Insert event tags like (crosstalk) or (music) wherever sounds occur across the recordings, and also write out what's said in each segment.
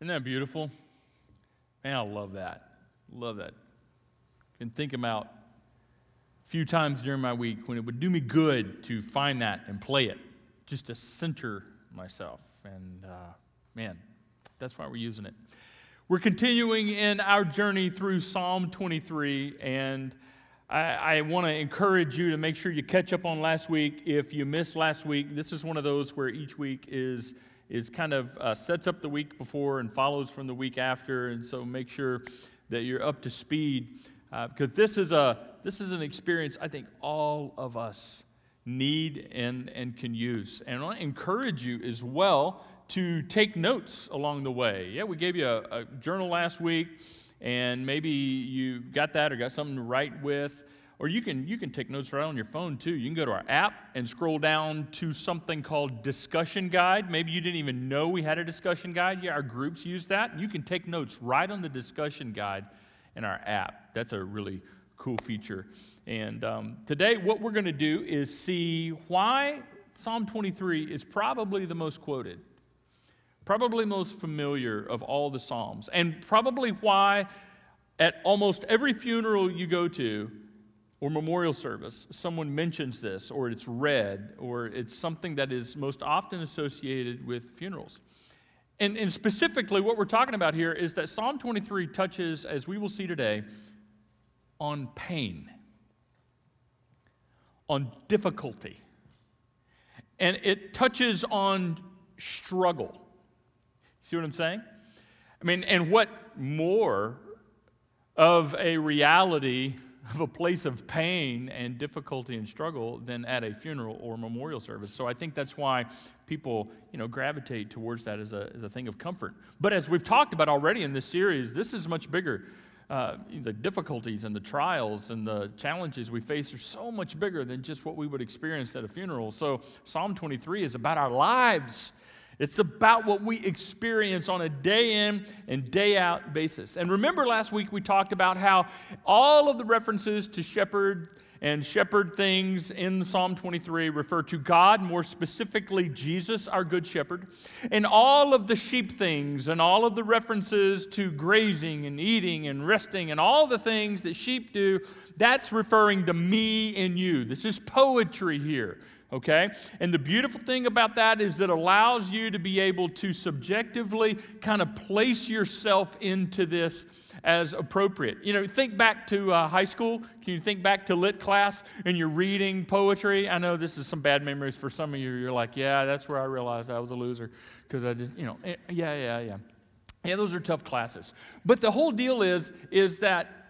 Isn't that beautiful? Man, I love that. Love that. And think about a few times during my week when it would do me good to find that and play it, just to center myself. And uh, man, that's why we're using it. We're continuing in our journey through Psalm 23, and I, I want to encourage you to make sure you catch up on last week. If you missed last week, this is one of those where each week is is kind of uh, sets up the week before and follows from the week after, and so make sure that you're up to speed uh, because this is a this is an experience I think all of us need and and can use, and I encourage you as well to take notes along the way. Yeah, we gave you a, a journal last week, and maybe you got that or got something to write with. Or you can, you can take notes right on your phone too. You can go to our app and scroll down to something called Discussion Guide. Maybe you didn't even know we had a discussion guide. Yeah, our groups use that. You can take notes right on the discussion guide in our app. That's a really cool feature. And um, today, what we're going to do is see why Psalm 23 is probably the most quoted, probably most familiar of all the Psalms, and probably why at almost every funeral you go to, or memorial service, someone mentions this, or it's read, or it's something that is most often associated with funerals. And, and, specifically, what we're talking about here is that Psalm 23 touches, as we will see today, on pain, on difficulty, and it touches on struggle. See what I'm saying? I mean, and what more of a reality of a place of pain and difficulty and struggle than at a funeral or memorial service. So I think that's why people, you know, gravitate towards that as a, as a thing of comfort. But as we've talked about already in this series, this is much bigger. Uh, the difficulties and the trials and the challenges we face are so much bigger than just what we would experience at a funeral. So Psalm 23 is about our lives it's about what we experience on a day in and day out basis. And remember last week we talked about how all of the references to shepherd and shepherd things in Psalm 23 refer to God, more specifically Jesus, our good shepherd. And all of the sheep things and all of the references to grazing and eating and resting and all the things that sheep do, that's referring to me and you. This is poetry here okay? And the beautiful thing about that is it allows you to be able to subjectively kind of place yourself into this as appropriate. You know, think back to uh, high school. Can you think back to lit class and you're reading poetry? I know this is some bad memories for some of you. You're like, yeah, that's where I realized I was a loser because I did, you know, eh, yeah, yeah, yeah. Yeah, those are tough classes. But the whole deal is, is that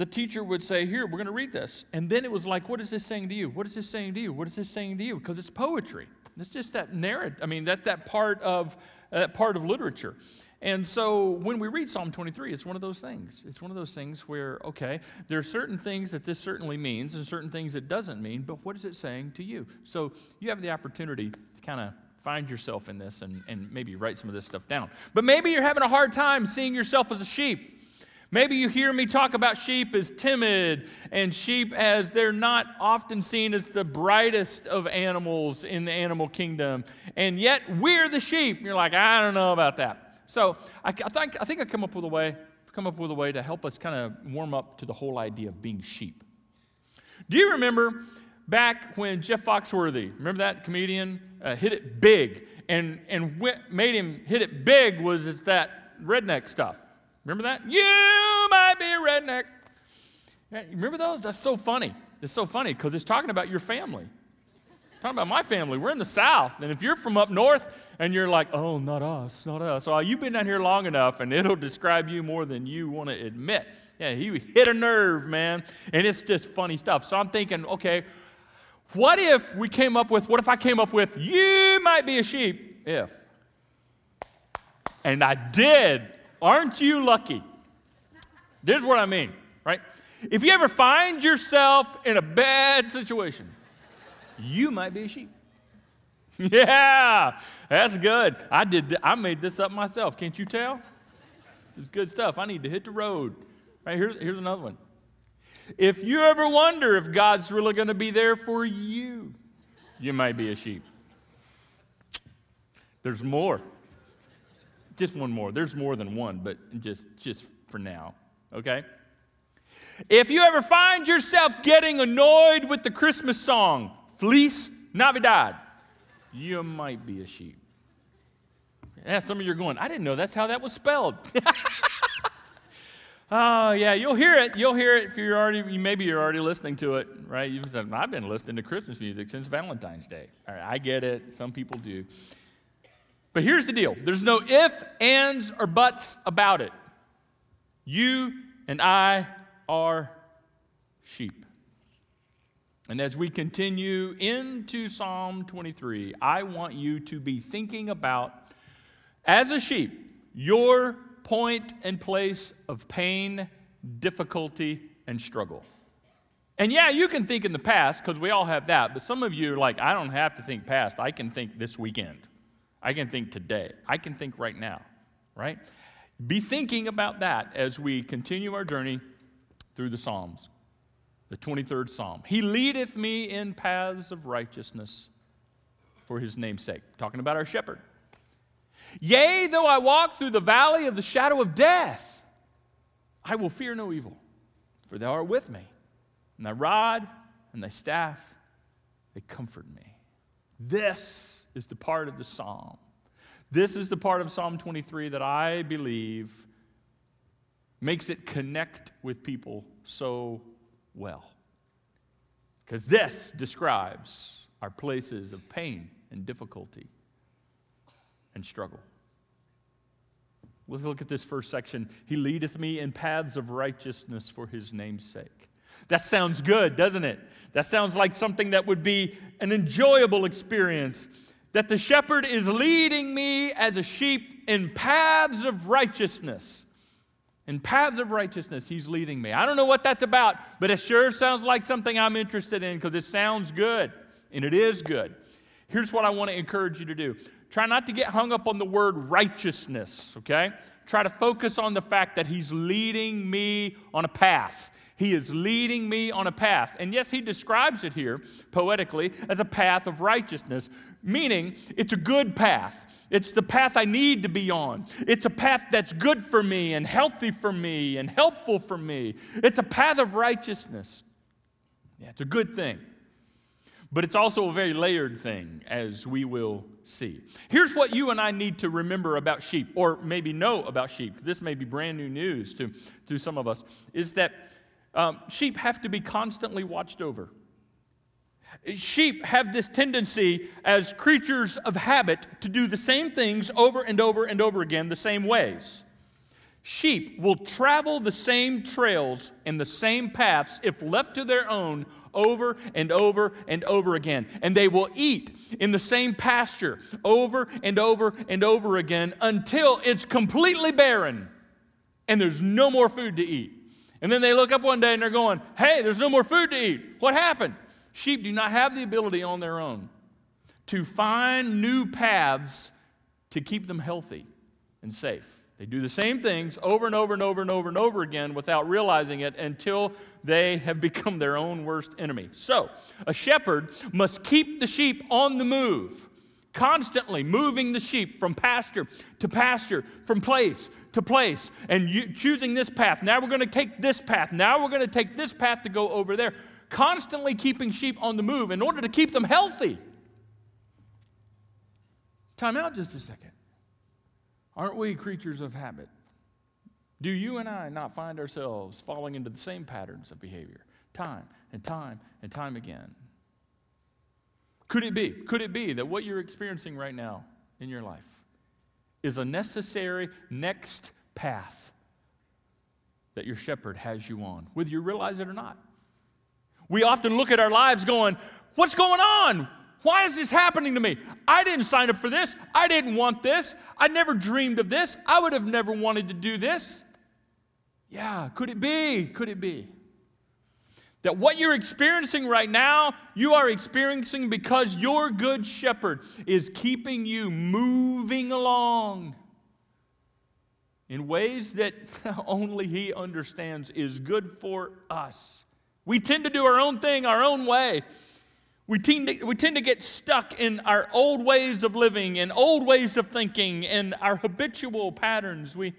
the teacher would say, Here, we're going to read this. And then it was like, What is this saying to you? What is this saying to you? What is this saying to you? Because it's poetry. It's just that narrative. I mean, that, that part of that part of literature. And so when we read Psalm 23, it's one of those things. It's one of those things where, okay, there are certain things that this certainly means and certain things it doesn't mean, but what is it saying to you? So you have the opportunity to kind of find yourself in this and, and maybe write some of this stuff down. But maybe you're having a hard time seeing yourself as a sheep. Maybe you hear me talk about sheep as timid and sheep as they're not often seen as the brightest of animals in the animal kingdom. And yet we're the sheep. You're like, I don't know about that. So I, I think, I think I come up with a way, come up with a way to help us kind of warm up to the whole idea of being sheep. Do you remember back when Jeff Foxworthy, remember that comedian, uh, hit it big? And, and what made him hit it big was it's that redneck stuff. Remember that? You might be a redneck. Yeah, remember those? That's so funny. It's so funny because it's talking about your family. talking about my family. We're in the South. And if you're from up north and you're like, oh, not us, not us. Oh, you've been down here long enough and it'll describe you more than you want to admit. Yeah, he hit a nerve, man. And it's just funny stuff. So I'm thinking, okay, what if we came up with, what if I came up with, you might be a sheep if? And I did. Aren't you lucky? This is what I mean, right? If you ever find yourself in a bad situation, you might be a sheep. (laughs) Yeah, that's good. I did. Th- I made this up myself. Can't you tell? This is good stuff. I need to hit the road. Right here's here's another one. If you ever wonder if God's really going to be there for you, you might be a sheep. There's more. Just one more. There's more than one, but just, just for now, okay? If you ever find yourself getting annoyed with the Christmas song, Fleece Navidad, you might be a sheep. Yeah, some of you are going, I didn't know that's how that was spelled. (laughs) Oh yeah, you'll hear it. You'll hear it if you're already. Maybe you're already listening to it, right? You've said, "I've been listening to Christmas music since Valentine's Day." All right, I get it. Some people do. But here's the deal: there's no if, ands, or buts about it. You and I are sheep. And as we continue into Psalm 23, I want you to be thinking about, as a sheep, your point and place of pain, difficulty, and struggle. And yeah, you can think in the past because we all have that, but some of you are like, I don't have to think past. I can think this weekend. I can think today. I can think right now, right? Be thinking about that as we continue our journey through the Psalms. The 23rd Psalm. He leadeth me in paths of righteousness for his name's sake. Talking about our shepherd. Yea, though I walk through the valley of the shadow of death, I will fear no evil, for thou art with me. And thy rod and thy staff, they comfort me. This is the part of the psalm. This is the part of Psalm 23 that I believe makes it connect with people so well. Because this describes our places of pain and difficulty and struggle. Let's look at this first section. He leadeth me in paths of righteousness for his name's sake. That sounds good, doesn't it? That sounds like something that would be an enjoyable experience. That the shepherd is leading me as a sheep in paths of righteousness. In paths of righteousness, he's leading me. I don't know what that's about, but it sure sounds like something I'm interested in because it sounds good, and it is good. Here's what I want to encourage you to do Try not to get hung up on the word righteousness, okay? Try to focus on the fact that He's leading me on a path. He is leading me on a path. And yes, he describes it here poetically as a path of righteousness, meaning it's a good path. It's the path I need to be on. It's a path that's good for me and healthy for me and helpful for me. It's a path of righteousness. Yeah, it's a good thing. But it's also a very layered thing, as we will see. Here's what you and I need to remember about sheep, or maybe know about sheep. This may be brand new news to, to some of us, is that um, sheep have to be constantly watched over. Sheep have this tendency as creatures of habit to do the same things over and over and over again, the same ways. Sheep will travel the same trails and the same paths if left to their own over and over and over again. And they will eat in the same pasture over and over and over again until it's completely barren and there's no more food to eat. And then they look up one day and they're going, Hey, there's no more food to eat. What happened? Sheep do not have the ability on their own to find new paths to keep them healthy and safe. They do the same things over and over and over and over and over again without realizing it until they have (laughs) become their own worst enemy. So, a shepherd must keep the sheep on the move, constantly moving the sheep from pasture to pasture, from place to place, and you, choosing this path. Now we're going to take this path. Now we're going to take this path to go over there. Constantly keeping sheep on the move in order to keep them healthy. Time out just a second. Aren't we creatures of habit? Do you and I not find ourselves falling into the same patterns of behavior time and time and time again? Could it be? Could it be that what you're experiencing right now in your life is a necessary next path that your shepherd has you on, whether you realize it or not? We often look at our lives going, What's going on? Why is this happening to me? I didn't sign up for this. I didn't want this. I never dreamed of this. I would have never wanted to do this. Yeah, could it be? Could it be? That what you're experiencing right now, you are experiencing because your good shepherd is keeping you moving along in ways that (laughs) only he understands is good for us. We tend to do our own thing our own way. We tend, to, we tend to get stuck in our old ways of living and old ways of thinking and our habitual patterns. We,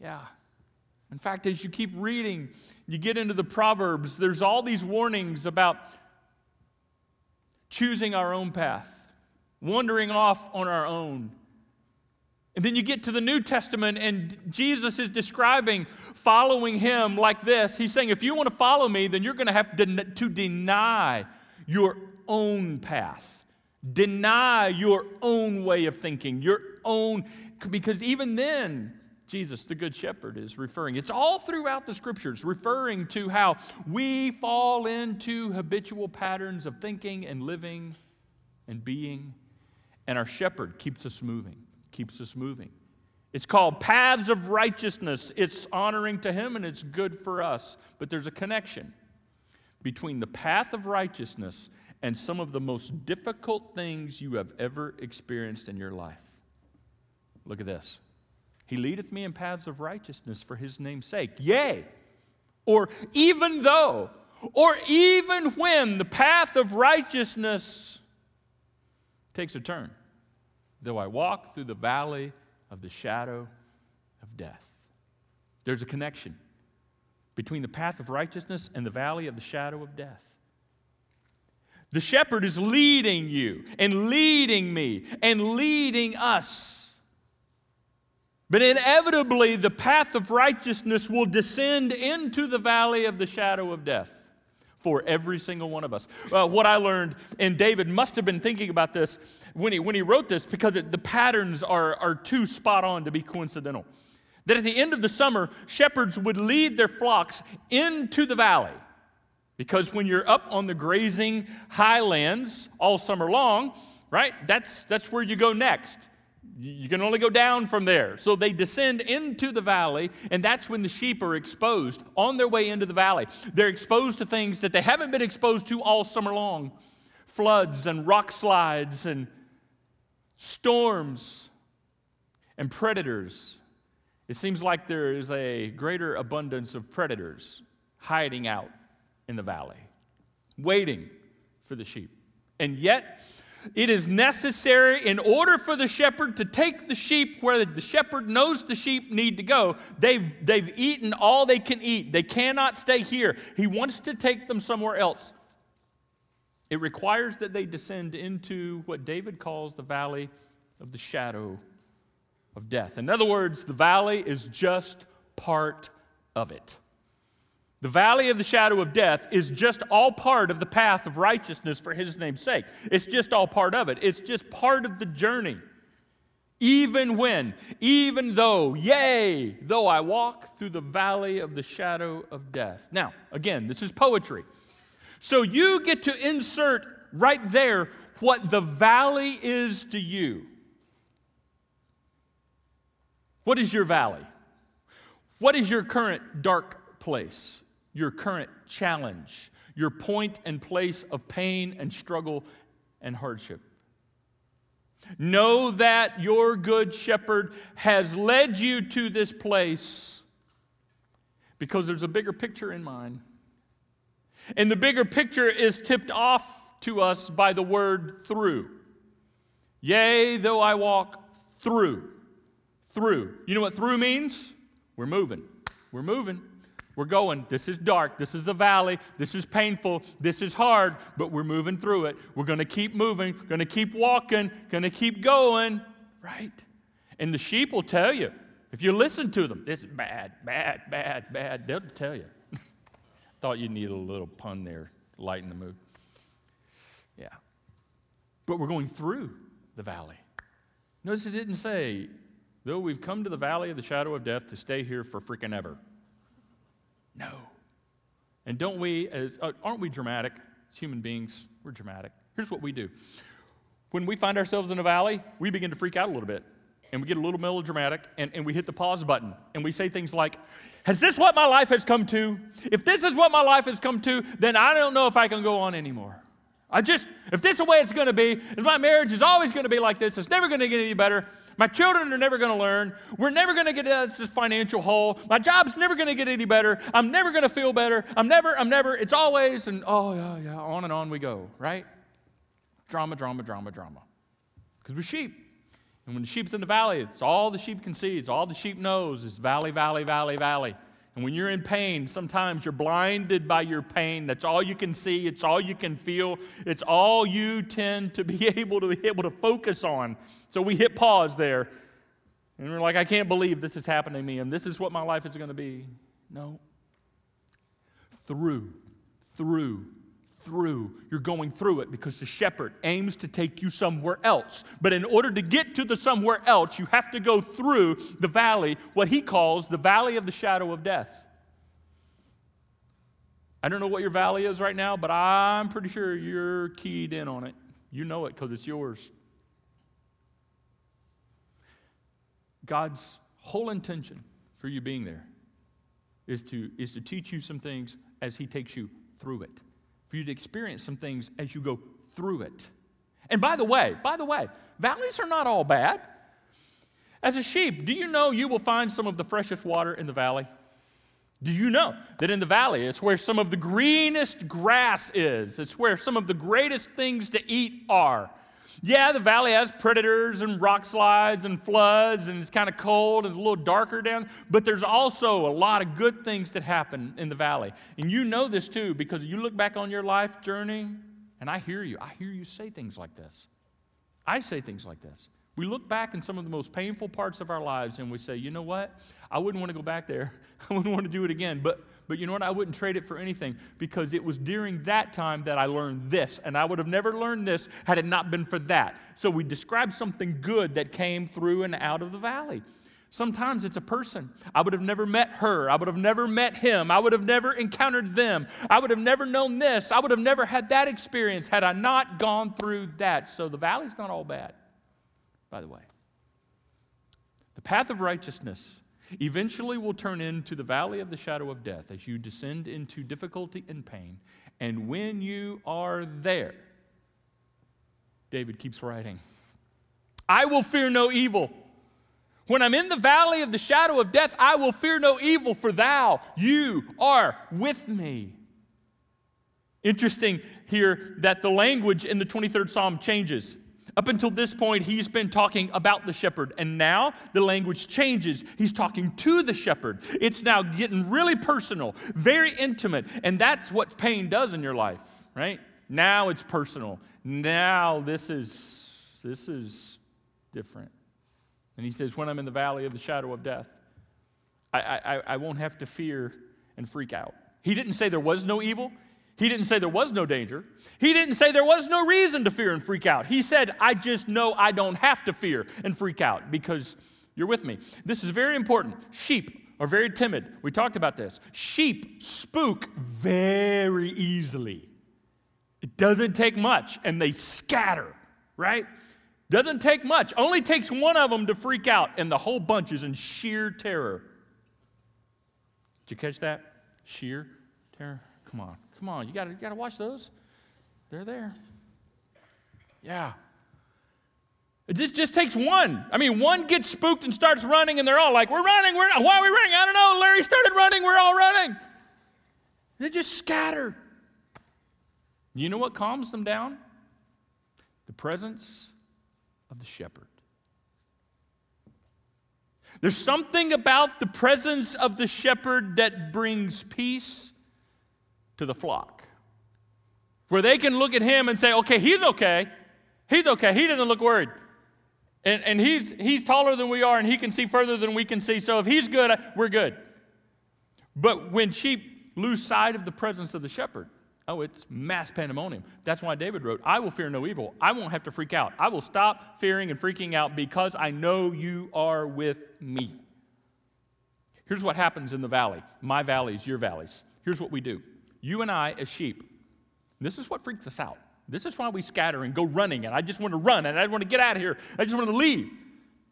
yeah. In fact, as you keep reading, you get into the Proverbs, there's all these warnings about choosing our own path, wandering off on our own. And then you get to the New Testament, and Jesus is describing following him like this. He's saying, if you want to follow me, then you're going to have to deny your own path. Deny your own way of thinking, your own, because even then, Jesus, the Good Shepherd, is referring. It's all throughout the scriptures, referring to how we fall into habitual patterns of thinking and living and being, and our shepherd keeps us moving, keeps us moving. It's called paths of righteousness. It's honoring to him and it's good for us. But there's a connection between the path of righteousness and some of the most difficult things you have ever experienced in your life. Look at this. He leadeth me in paths of righteousness for his name's sake. Yea, or even though, or even when the path of righteousness takes a turn, though I walk through the valley of the shadow of death. There's a connection between the path of righteousness and the valley of the shadow of death. The shepherd is leading you and leading me and leading us. But inevitably, the path of righteousness will descend into the valley of the shadow of death for every single one of us. Uh, what I learned, and David must have been thinking about this when he, when he wrote this because it, the patterns are, are too spot on to be coincidental that at the end of the summer, shepherds would lead their flocks into the valley. Because when you're up on the grazing highlands all summer long, right, that's, that's where you go next. You can only go down from there. So they descend into the valley, and that's when the sheep are exposed on their way into the valley. They're exposed to things that they haven't been exposed to all summer long floods and rock slides and storms and predators it seems like there is a greater abundance of predators hiding out in the valley, waiting for the sheep. And yet, it is necessary in order for the shepherd to take the sheep where the shepherd knows the sheep need to go. They've, they've eaten all they can eat, they cannot stay here. He wants to take them somewhere else. It requires that they descend into what David calls the valley of the shadow of death. In other words, the valley is just part of it. The valley of the shadow of death is just all part of the path of righteousness for his name's sake. It's just all part of it. It's just part of the journey. Even when, even though, yea, though I walk through the valley of the shadow of death. Now, again, this is poetry. So you get to insert right there what the valley is to you. What is your valley? What is your current dark place? Your current challenge? Your point and place of pain and struggle and hardship? Know that your good shepherd has led you to this place because there's a bigger picture in mind. And the bigger picture is tipped off to us by the word through. Yea, though I walk through through. You know what through means? We're moving. We're moving. We're going. This is dark. This is a valley. This is painful. This is hard, but we're moving through it. We're going to keep moving, going to keep walking, going to keep going, right? And the sheep will tell you, if you listen to them, this is bad, bad, bad, bad. They'll tell you. (laughs) Thought you needed a little pun there, lighten the mood. Yeah. But we're going through the valley. Notice it didn't say Though we've come to the valley of the shadow of death to stay here for freaking ever. No. And don't we, as, uh, aren't we dramatic as human beings? We're dramatic. Here's what we do when we find ourselves in a valley, we begin to freak out a little bit. And we get a little melodramatic and, and we hit the pause button and we say things like, Has this what my life has come to? If this is what my life has come to, then I don't know if I can go on anymore. I just, if this is the way it's going to be, if my marriage is always going to be like this, it's never going to get any better. My children are never going to learn. We're never going to get out of this financial hole. My job's never going to get any better. I'm never going to feel better. I'm never, I'm never, it's always, and oh, yeah, yeah, on and on we go, right? Drama, drama, drama, drama. Because we're sheep. And when the sheep's in the valley, it's all the sheep can see, it's all the sheep knows is valley, valley, valley, valley. And when you're in pain, sometimes you're blinded by your pain. That's all you can see, it's all you can feel, it's all you tend to be (laughs) able to be able to focus on. So we hit pause there. And we're like, I can't believe this is happening to me, and this is what my life is going to be. No. Through, through, through. You're going through it because the shepherd aims to take you somewhere else. But in order to get to the somewhere else, you have to go through the valley, what he calls the valley of the shadow of death. I don't know what your valley is right now, but I'm pretty sure you're keyed in on it. You know it because it's yours. God's whole intention for you being there is to, is to teach you some things as He takes you through it for you to experience some things as you go through it. And by the way, by the way, valleys are not all bad. As a sheep, do you know you will find some of the freshest water in the valley? Do you know that in the valley it's where some of the greenest grass is? It's where some of the greatest things to eat are. Yeah, the valley has predators and rock slides and floods, and it's kind of cold and it's a little darker down, but there's also a lot of good things that happen in the valley. And you know this too because you look back on your life journey, and I hear you. I hear you say things like this. I say things like this. We look back in some of the most painful parts of our lives and we say, you know what? I wouldn't want to go back there. (laughs) I wouldn't want to do it again. But but you know what? I wouldn't trade it for anything because it was during that time that I learned this. And I would have never learned this had it not been for that. So we describe something good that came through and out of the valley. Sometimes it's a person. I would have never met her. I would have never met him. I would have never encountered them. I would have never known this. I would have never had that experience had I not gone through that. So the valley's not all bad, by the way. The path of righteousness eventually will turn into the valley of the shadow of death as you descend into difficulty and pain. And when you are there, David keeps writing, I will fear no evil. When I'm in the valley of the shadow of death, I will fear no evil, for thou, you are with me. Interesting here that the language in the 23rd Psalm changes. Up until this point, he's been talking about the shepherd, and now the language changes. He's talking to the shepherd. It's now getting really personal, very intimate, and that's what pain does in your life, right? Now it's personal. Now this is this is different. And he says, When I'm in the valley of the shadow of death, I, I, I won't have to fear and freak out. He didn't say there was no evil. He didn't say there was no danger. He didn't say there was no reason to fear and freak out. He said, I just know I don't have to fear and freak out because you're with me. This is very important. Sheep are very timid. We talked about this. Sheep spook very easily. It doesn't take much, and they scatter, right? Doesn't take much. Only takes one of them to freak out, and the whole bunch is in sheer terror. Did you catch that? Sheer terror? Come on. Come on, you got you to watch those. They're there. Yeah. It just, just takes one. I mean, one gets spooked and starts running, and they're all like, We're running, we're why are we running? I don't know. Larry started running, we're all running. They just scatter. You know what calms them down? The presence of the shepherd. There's something about the presence of the shepherd that brings peace to the flock. Where they can look at him and say, okay, he's okay. He's okay. He doesn't look worried. And, and he's, he's taller than we are and he can see further than we can see. So if he's good, we're good. But when sheep lose sight of the presence of the shepherd, oh, it's mass pandemonium. That's why David wrote, I will fear no evil. I won't have to freak out. I will stop fearing and freaking out because I know you are with me. Here's what happens in the valley my valleys, your valleys. Here's what we do you and I, as sheep, this is what freaks us out. This is why we scatter and go running, and I just want to run, and I want to get out of here. I just want to leave.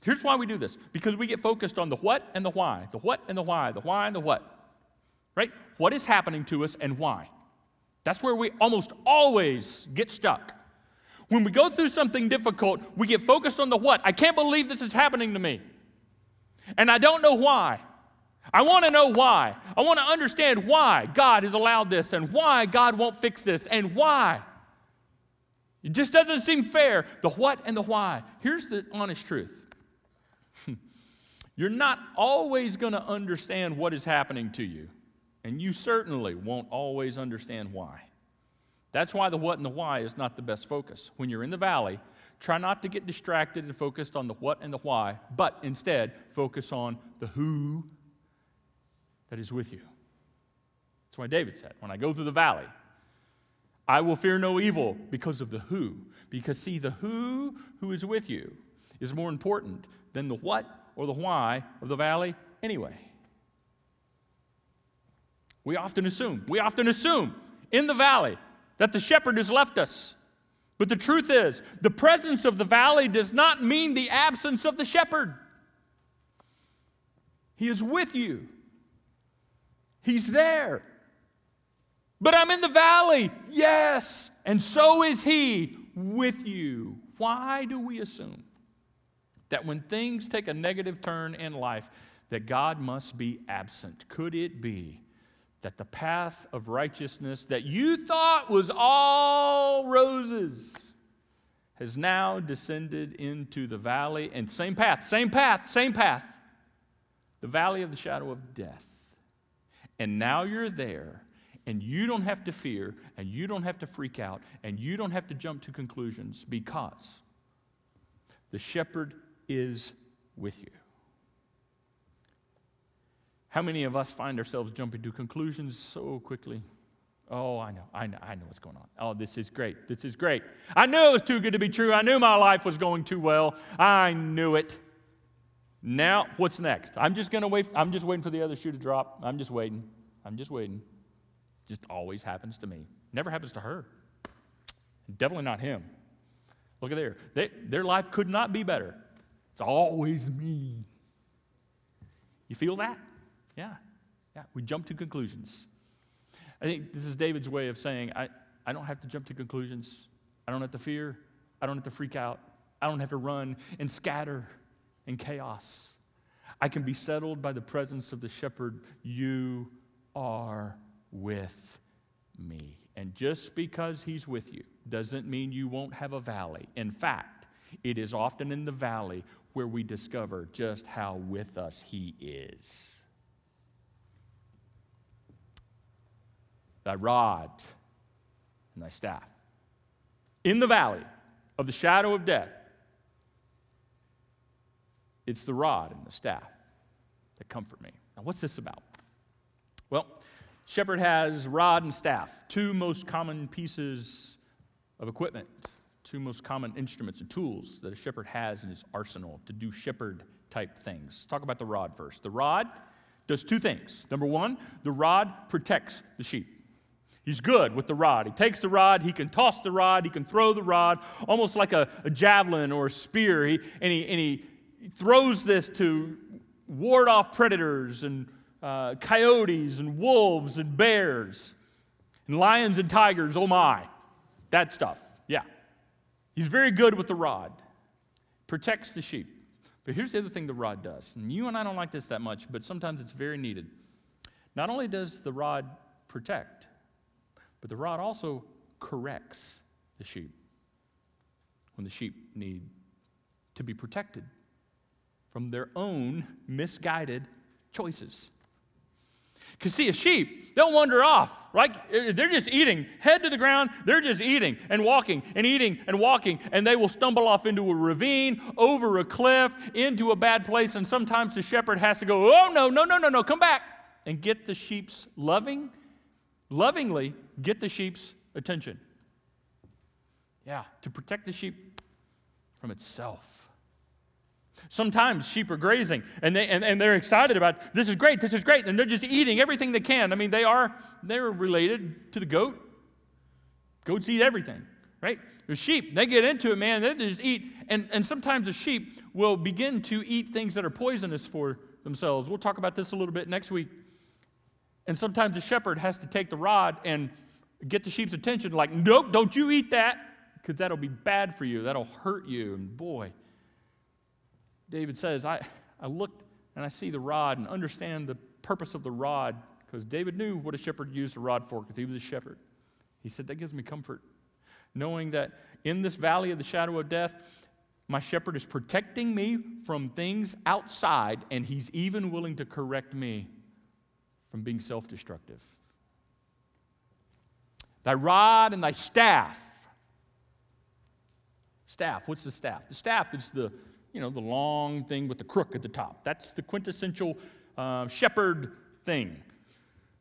Here's why we do this because we get focused on the what and the why, the what and the why, the why and the what. Right? What is happening to us and why? That's where we almost always get stuck. When we go through something difficult, we get focused on the what. I can't believe this is happening to me. And I don't know why. I want to know why. I want to understand why God has allowed this and why God won't fix this and why. It just doesn't seem fair. The what and the why. Here's the honest truth (laughs) you're not always going to understand what is happening to you, and you certainly won't always understand why. That's why the what and the why is not the best focus. When you're in the valley, try not to get distracted and focused on the what and the why, but instead focus on the who that is with you. That's why David said, When I go through the valley, I will fear no evil because of the who. Because, see, the who who is with you is more important than the what or the why of the valley anyway. We often assume, we often assume in the valley that the shepherd has left us. But the truth is, the presence of the valley does not mean the absence of the shepherd. He is with you, He's there. But I'm in the valley, yes, and so is He with you. Why do we assume that when things take a negative turn in life, that God must be absent? Could it be that the path of righteousness that you thought was all roses has now descended into the valley and same path, same path, same path, the valley of the shadow of death. And now you're there, and you don't have to fear, and you don't have to freak out, and you don't have to jump to conclusions because the shepherd is with you. How many of us find ourselves jumping to conclusions so quickly? Oh, I know, I know, I know what's going on. Oh, this is great. This is great. I knew it was too good to be true. I knew my life was going too well. I knew it. Now, what's next? I'm just going to wait. I'm just waiting for the other shoe to drop. I'm just waiting. I'm just waiting. Just always happens to me. Never happens to her. Definitely not him. Look at there. They, their life could not be better. It's always me. You feel that? Yeah, yeah. We jump to conclusions. I think this is David's way of saying, I, I don't have to jump to conclusions. I don't have to fear. I don't have to freak out. I don't have to run and scatter in chaos. I can be settled by the presence of the shepherd. You are with me. And just because he's with you doesn't mean you won't have a valley. In fact, it is often in the valley where we discover just how with us he is. thy rod and thy staff. In the valley of the shadow of death, it's the rod and the staff that comfort me. Now, what's this about? Well, shepherd has rod and staff, two most common pieces of equipment, two most common instruments and tools that a shepherd has in his arsenal to do shepherd type things. Talk about the rod first. The rod does two things. Number one, the rod protects the sheep. He's good with the rod. He takes the rod, he can toss the rod, he can throw the rod, almost like a, a javelin or a spear. He, and, he, and he throws this to ward off predators and uh, coyotes and wolves and bears and lions and tigers. Oh my, that stuff. Yeah. He's very good with the rod, protects the sheep. But here's the other thing the rod does. And you and I don't like this that much, but sometimes it's very needed. Not only does the rod protect, but the rod also corrects the sheep when the sheep need to be protected from their own misguided choices. Because, see, a sheep, they'll wander off. right? they're just eating, head to the ground, they're just eating and walking and eating and walking, and they will stumble off into a ravine, over a cliff, into a bad place, and sometimes the shepherd has to go, Oh, no, no, no, no, no, come back, and get the sheep's loving lovingly get the sheep's attention. Yeah, to protect the sheep from itself. Sometimes sheep are grazing and, they, and, and they're excited about this is great, this is great, and they're just eating everything they can. I mean, they are they're related to the goat. Goats eat everything, right? The sheep, they get into it, man, they just eat. And, and sometimes the sheep will begin to eat things that are poisonous for themselves. We'll talk about this a little bit next week. And sometimes the shepherd has to take the rod and get the sheep's attention, like, nope, don't you eat that, because that'll be bad for you. That'll hurt you. And boy, David says, I, I looked and I see the rod and understand the purpose of the rod, because David knew what a shepherd used a rod for, because he was a shepherd. He said, That gives me comfort, knowing that in this valley of the shadow of death, my shepherd is protecting me from things outside, and he's even willing to correct me from being self destructive. Thy rod and thy staff. Staff, what's the staff? The staff is the, you know, the long thing with the crook at the top. That's the quintessential uh, shepherd thing,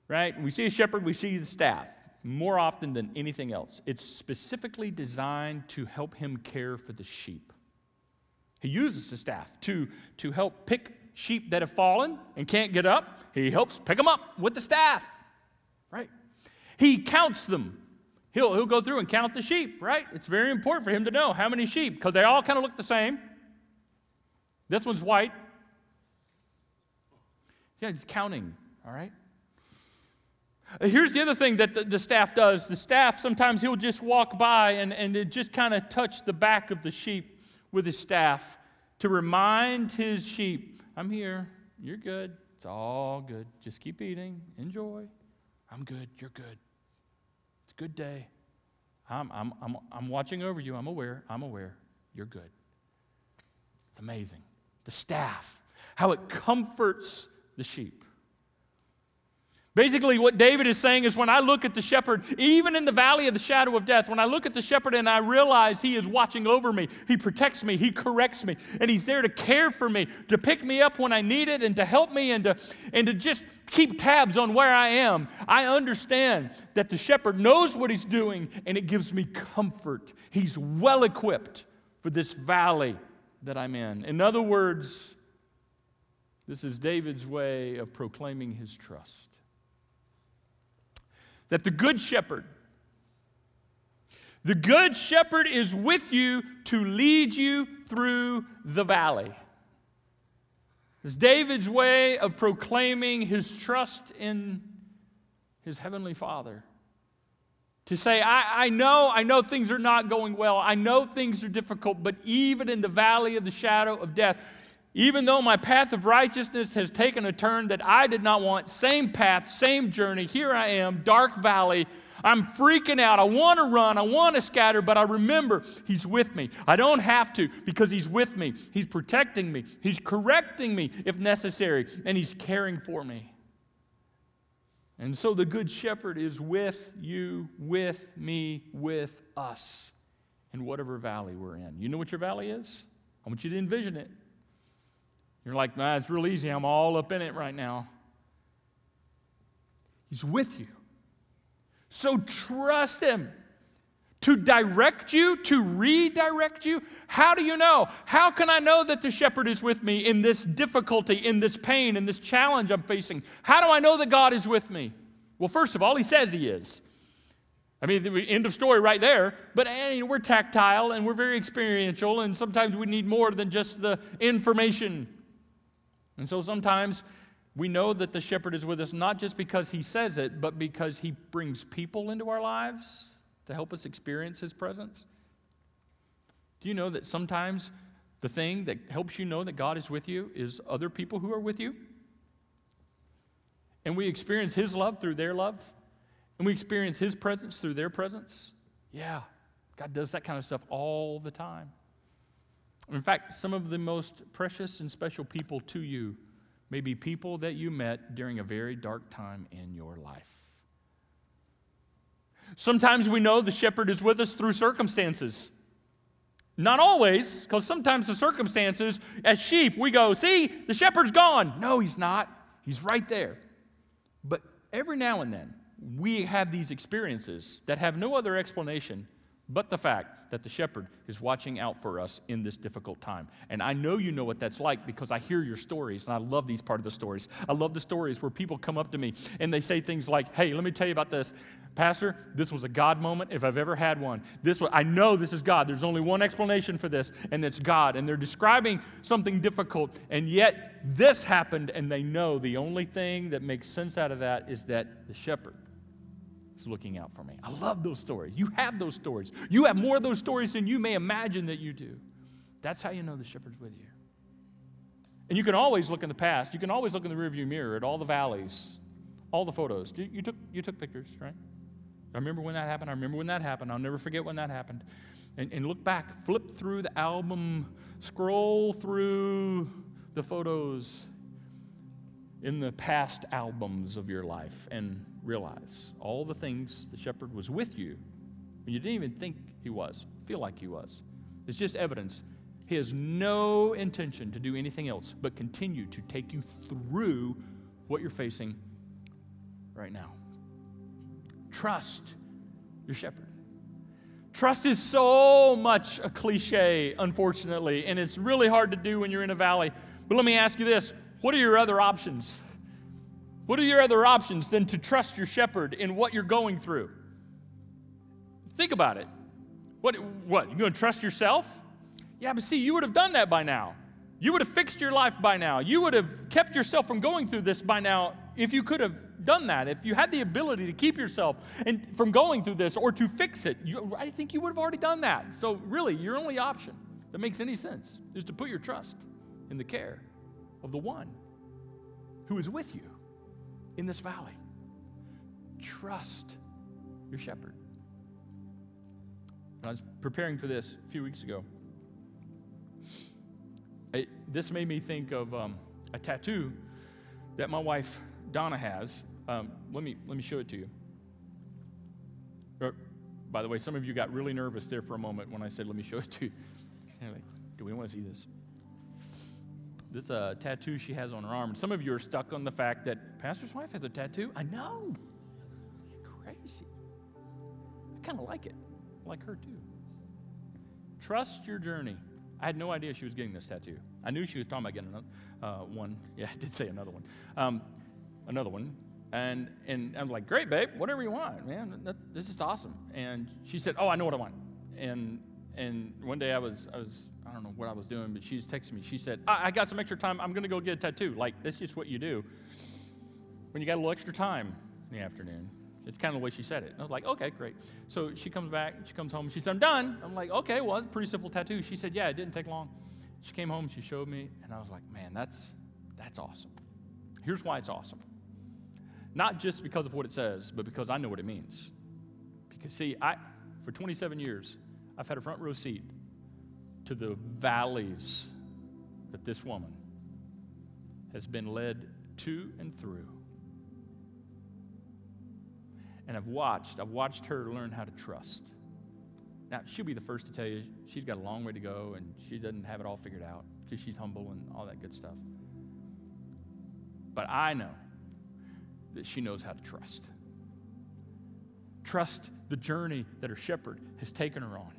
right? We see a shepherd, we see the staff more often than anything else. It's specifically designed to help him care for the sheep. He uses the staff to, to help pick sheep that have fallen and can't get up. He helps pick them up with the staff, right? He counts them. He'll, he'll go through and count the sheep, right? It's very important for him to know how many sheep because they all kind of look the same. This one's white. Yeah, he's counting, all right? Uh, here's the other thing that the, the, staff does. The staff, sometimes he'll just walk by and, and just kind of touch the back of the sheep with his staff to remind his sheep, I'm here. You're good. It's all good. Just keep eating. Enjoy. I'm good. You're good. It's a good day. I'm, I'm, I'm, I'm watching over you. I'm aware. I'm aware. You're good. It's amazing. The staff, how it comforts the sheep. Basically, what David is saying is when I look at the shepherd, even in the valley of the shadow of death, when I look at the shepherd and I realize he is watching over me, he protects me, he corrects me, and he's there to care for me, to pick me up when I need it, and to help me, and to, and to just keep tabs on where I am, I understand that the shepherd knows what he's doing, and it gives me comfort. He's well equipped for this valley that I'm in. In other words, this is David's way of proclaiming his trust that the Good Shepherd, the Good Shepherd is with you to lead you through the valley. It's David's way of proclaiming his trust in his heavenly Father. To say, I, I know, I know things are not going well. I know things are difficult, but even in the valley of the shadow of death, even though my path of righteousness has taken a turn that I did not want, same path, same journey, here I am, dark valley. I'm freaking out. I want to run. I want to scatter, but I remember He's with me. I don't have to because He's with me. He's protecting me. He's correcting me if necessary, and He's caring for me. And so the Good Shepherd is with you, with me, with us in whatever valley we're in. You know what your valley is? I want you to envision it. You're like, nah, it's real easy. I'm all up in it right now. He's with you. So trust Him to direct you, to redirect you. How do you know? How can I know that the shepherd is with me in this difficulty, in this pain, in this challenge I'm facing? How do I know that God is with me? Well, first of all, He says He is. I mean, end of story right there. But eh, we're tactile and we're very experiential, and sometimes we need more than just the information. And so sometimes we know that the shepherd is with us not just because he says it, but because he brings people into our lives to help us experience his presence. Do you know that sometimes the thing that helps you know that God is with you is other people who are with you? And we experience his love through their love, and we experience his presence through their presence. Yeah, God does that kind of stuff all the time. In fact, some of the most precious and special people to you may be people that you met during a very dark time in your life. Sometimes we know the shepherd is with us through circumstances. Not always, because sometimes the circumstances, as sheep, we go, see, the shepherd's gone. No, he's not. He's right there. But every now and then, we have these experiences that have no other explanation but the fact that the shepherd is watching out for us in this difficult time. And I know you know what that's like because I hear your stories, and I love these part of the stories. I love the stories where people come up to me and they say things like, "Hey, let me tell you about this, Pastor. This was a God moment if I've ever had one. This was, I know this is God. There's only one explanation for this, and it's God. And they're describing something difficult, and yet this happened, and they know the only thing that makes sense out of that is that the shepherd is looking out for me. I love those stories. You have those stories. You have more of those stories than you may imagine that you do. That's how you know the shepherd's with you. And you can always look in the past. You can always look in the rearview mirror at all the valleys, all the photos. You, you, took, you took pictures, right? I remember when that happened. I remember when that happened. I'll never forget when that happened. And, and look back, flip through the album, scroll through the photos in the past albums of your life, and realize all the things the shepherd was with you when you didn't even think he was, feel like he was. It's just evidence. He has no intention to do anything else but continue to take you through what you're facing right now. Trust your shepherd. Trust is so much a cliche, unfortunately, and it's really hard to do when you're in a valley. But let me ask you this what are your other options? What are your other options than to trust your shepherd in what you're going through? Think about it. What, what? You to trust yourself? Yeah, but see, you would have done that by now. You would have fixed your life by now. You would have kept yourself from going through this by now if you could have done that. If you had the ability to keep yourself and from going through this or to fix it, you, I think you would have already done that. So, really, your only option that makes any sense is to put your trust in the care of the one who is with you in this valley. Trust your shepherd. I was preparing for this a few weeks ago. It, this made me think of um, a tattoo that my wife Donna has. Um, let, me, let me show it to you. Or, uh, by the way, some of you got really nervous there for a moment when I said, let me show it to you. (laughs) Anyway, do we want to see this? This uh, tattoo she has on her arm. And some of you are stuck on the fact that pastor's wife has a tattoo. I know. It's crazy. I kind of like it. I like her too. Trust your journey. I had no idea she was getting this tattoo. I knew she was talking about getting another, uh, one. (laughs) Yeah, I did say another one. Um, another one. And, and I was like, great, babe, whatever you want, man. That, this is awesome. And she said, oh, I know what I want. And, and one day I was, I was, I don't know what I was doing, but she was texting me. She said, I, I got some extra time. I'm going to go get a tattoo. Like, that's just what you do when you got a little extra time in the afternoon. It's kind of the way she said it. I was like, okay, great. So she comes back, she comes home, she said, I'm done. I'm like, okay, well, a pretty simple tattoo. She said, yeah, it didn't take long. She came home, she showed me, and I was like, man, that's, that's awesome. Here's why it's awesome. Not just because of what it says, but because I know what it means. Because, see, I, for 27 years, I've had a front row seat to the valleys that this woman has been led to and through. And I've watched, I've watched her learn how to trust. Now, she'll be the first to tell you she's got a long way to go and she doesn't have it all figured out because she's humble and all that good stuff. But I know that she knows how to trust. Trust the journey that her shepherd has taken her on.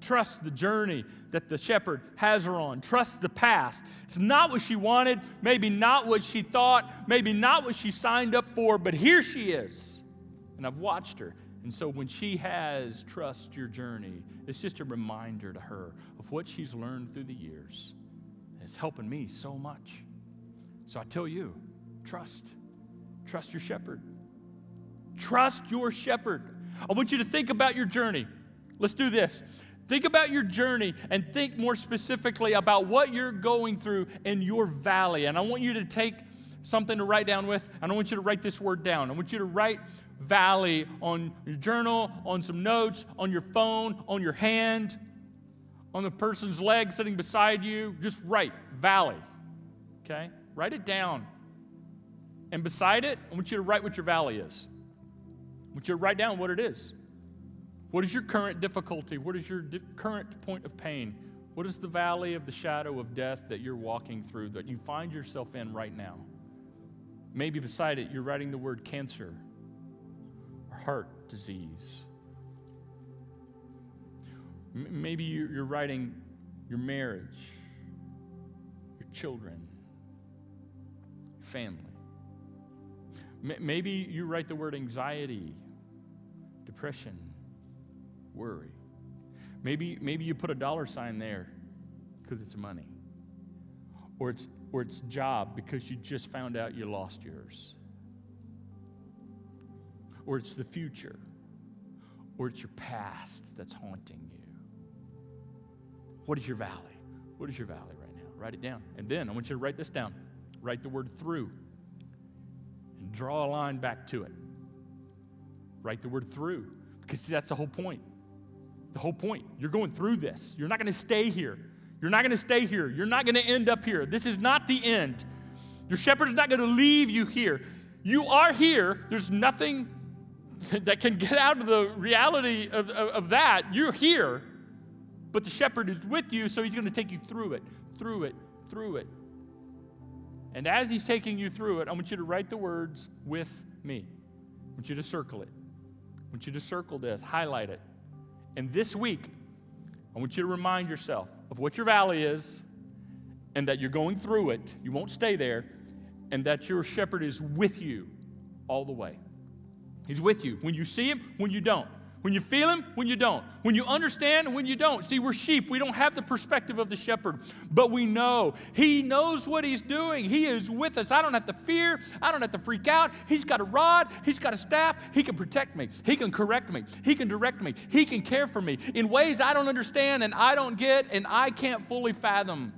Trust the journey that the shepherd has her on. Trust the path. It's not what she wanted, maybe not what she thought, maybe not what she signed up for, but here she is. And I've watched her. And so when she has trust your journey, it's just a reminder to her of what she's learned through the years. It's helping me so much. So I tell you, trust. Trust your shepherd. Trust your shepherd. I want you to think about your journey. Let's do this. Think about your journey and think more specifically about what you're going through in your valley. And I want you to take something to write down with, and I want you to write this word down. I want you to write valley on your journal, on some notes, on your phone, on your hand, on the person's leg sitting beside you. Just write valley. Okay? Write it down. And beside it, I want you to write what your valley is. I want you to write down what it is. What is your current difficulty? What is your di- current point of pain? What is the valley of the shadow of death that you're walking through, that you find yourself in right now? Maybe beside it, you're writing the word cancer or heart disease. M- maybe you're writing your marriage, your children, family. Maybe you write the word anxiety, depression, worry. Maybe, maybe you put a dollar sign there because it's money. Or it's, or it's job because you just found out you lost yours. or it's the future, or it's your past that's haunting you. What is your valley? What is your valley right now? Write it down. And then I want you to write this down. Write the word through and draw a line back to it. Write the word through because see, that's the whole point. The whole point. You're going through this. You're not going to stay here. You're not going to stay here. You're not going to end up here. This is not the end. Your shepherd is not going to leave you here. You are here. There's nothing (laughs) that can get out of the reality of, of, of that. You're here, but the shepherd is with you, so he's going to take you through it, through it, through it. And as he's taking you through it, I want you to write the words with me. I want you to circle it. I want you to circle this, highlight it. And this week, I want you to remind yourself of what your valley is and that you're going through it. You won't stay there, and that your shepherd is with you all the way. He's with you when you see him, when you don't. When you feel him, when you don't. When you understand, when you don't. See, we're sheep. We don't have the perspective of the shepherd, but we know. He knows what he's doing. He is with us. I don't have to fear. I don't have to freak out. He's got a rod. He's got a staff. He can protect me. He can correct me. He can direct me. He can care for me in ways I don't understand and I don't get and I can't fully fathom.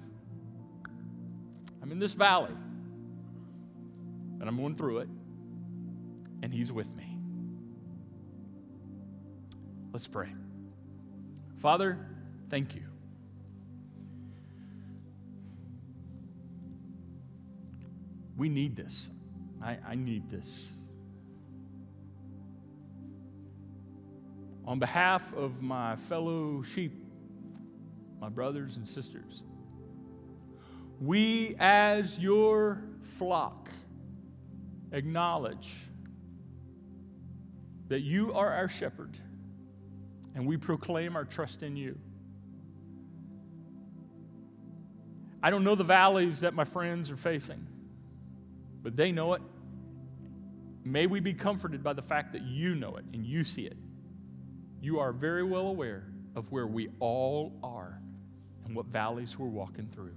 I'm in this valley and I'm going through it, and he's with me. Let's pray. Father, thank you. We need this. I, I need this. On behalf of my fellow sheep, my brothers and sisters, we as your flock acknowledge that you are our shepherd and we proclaim our trust in you. I don't know the valleys that my friends are facing, but they know it. May we be comforted by the fact that you know it and you see it. You are very well aware of where we all are and what valleys we're walking through.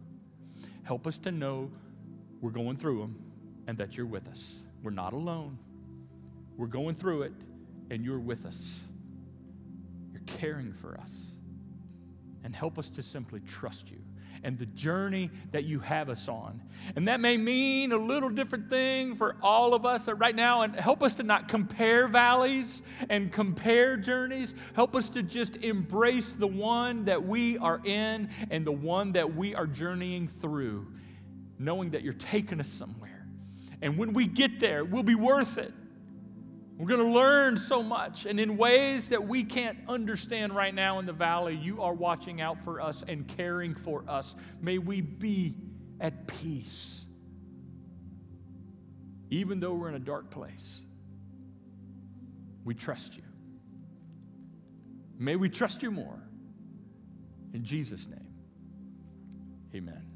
Help us to know we're going through them and that you're with us. We're not alone. We're going through it and you're with us caring for us. And help us to simply trust you and the journey that you have us on. And that may mean a little different thing for all of us right now. And help us to not compare valleys and compare journeys. Help us to just embrace the one that we are in and the one that we are journeying through, knowing that you're taking us somewhere. And when we get there, we'll be worth it. We're going to learn so much. And in ways that we can't understand right now in the valley, you are watching out for us and caring for us. May we be at peace, even though we're in a dark place. We trust you. May we trust you more. In Jesus' name, amen.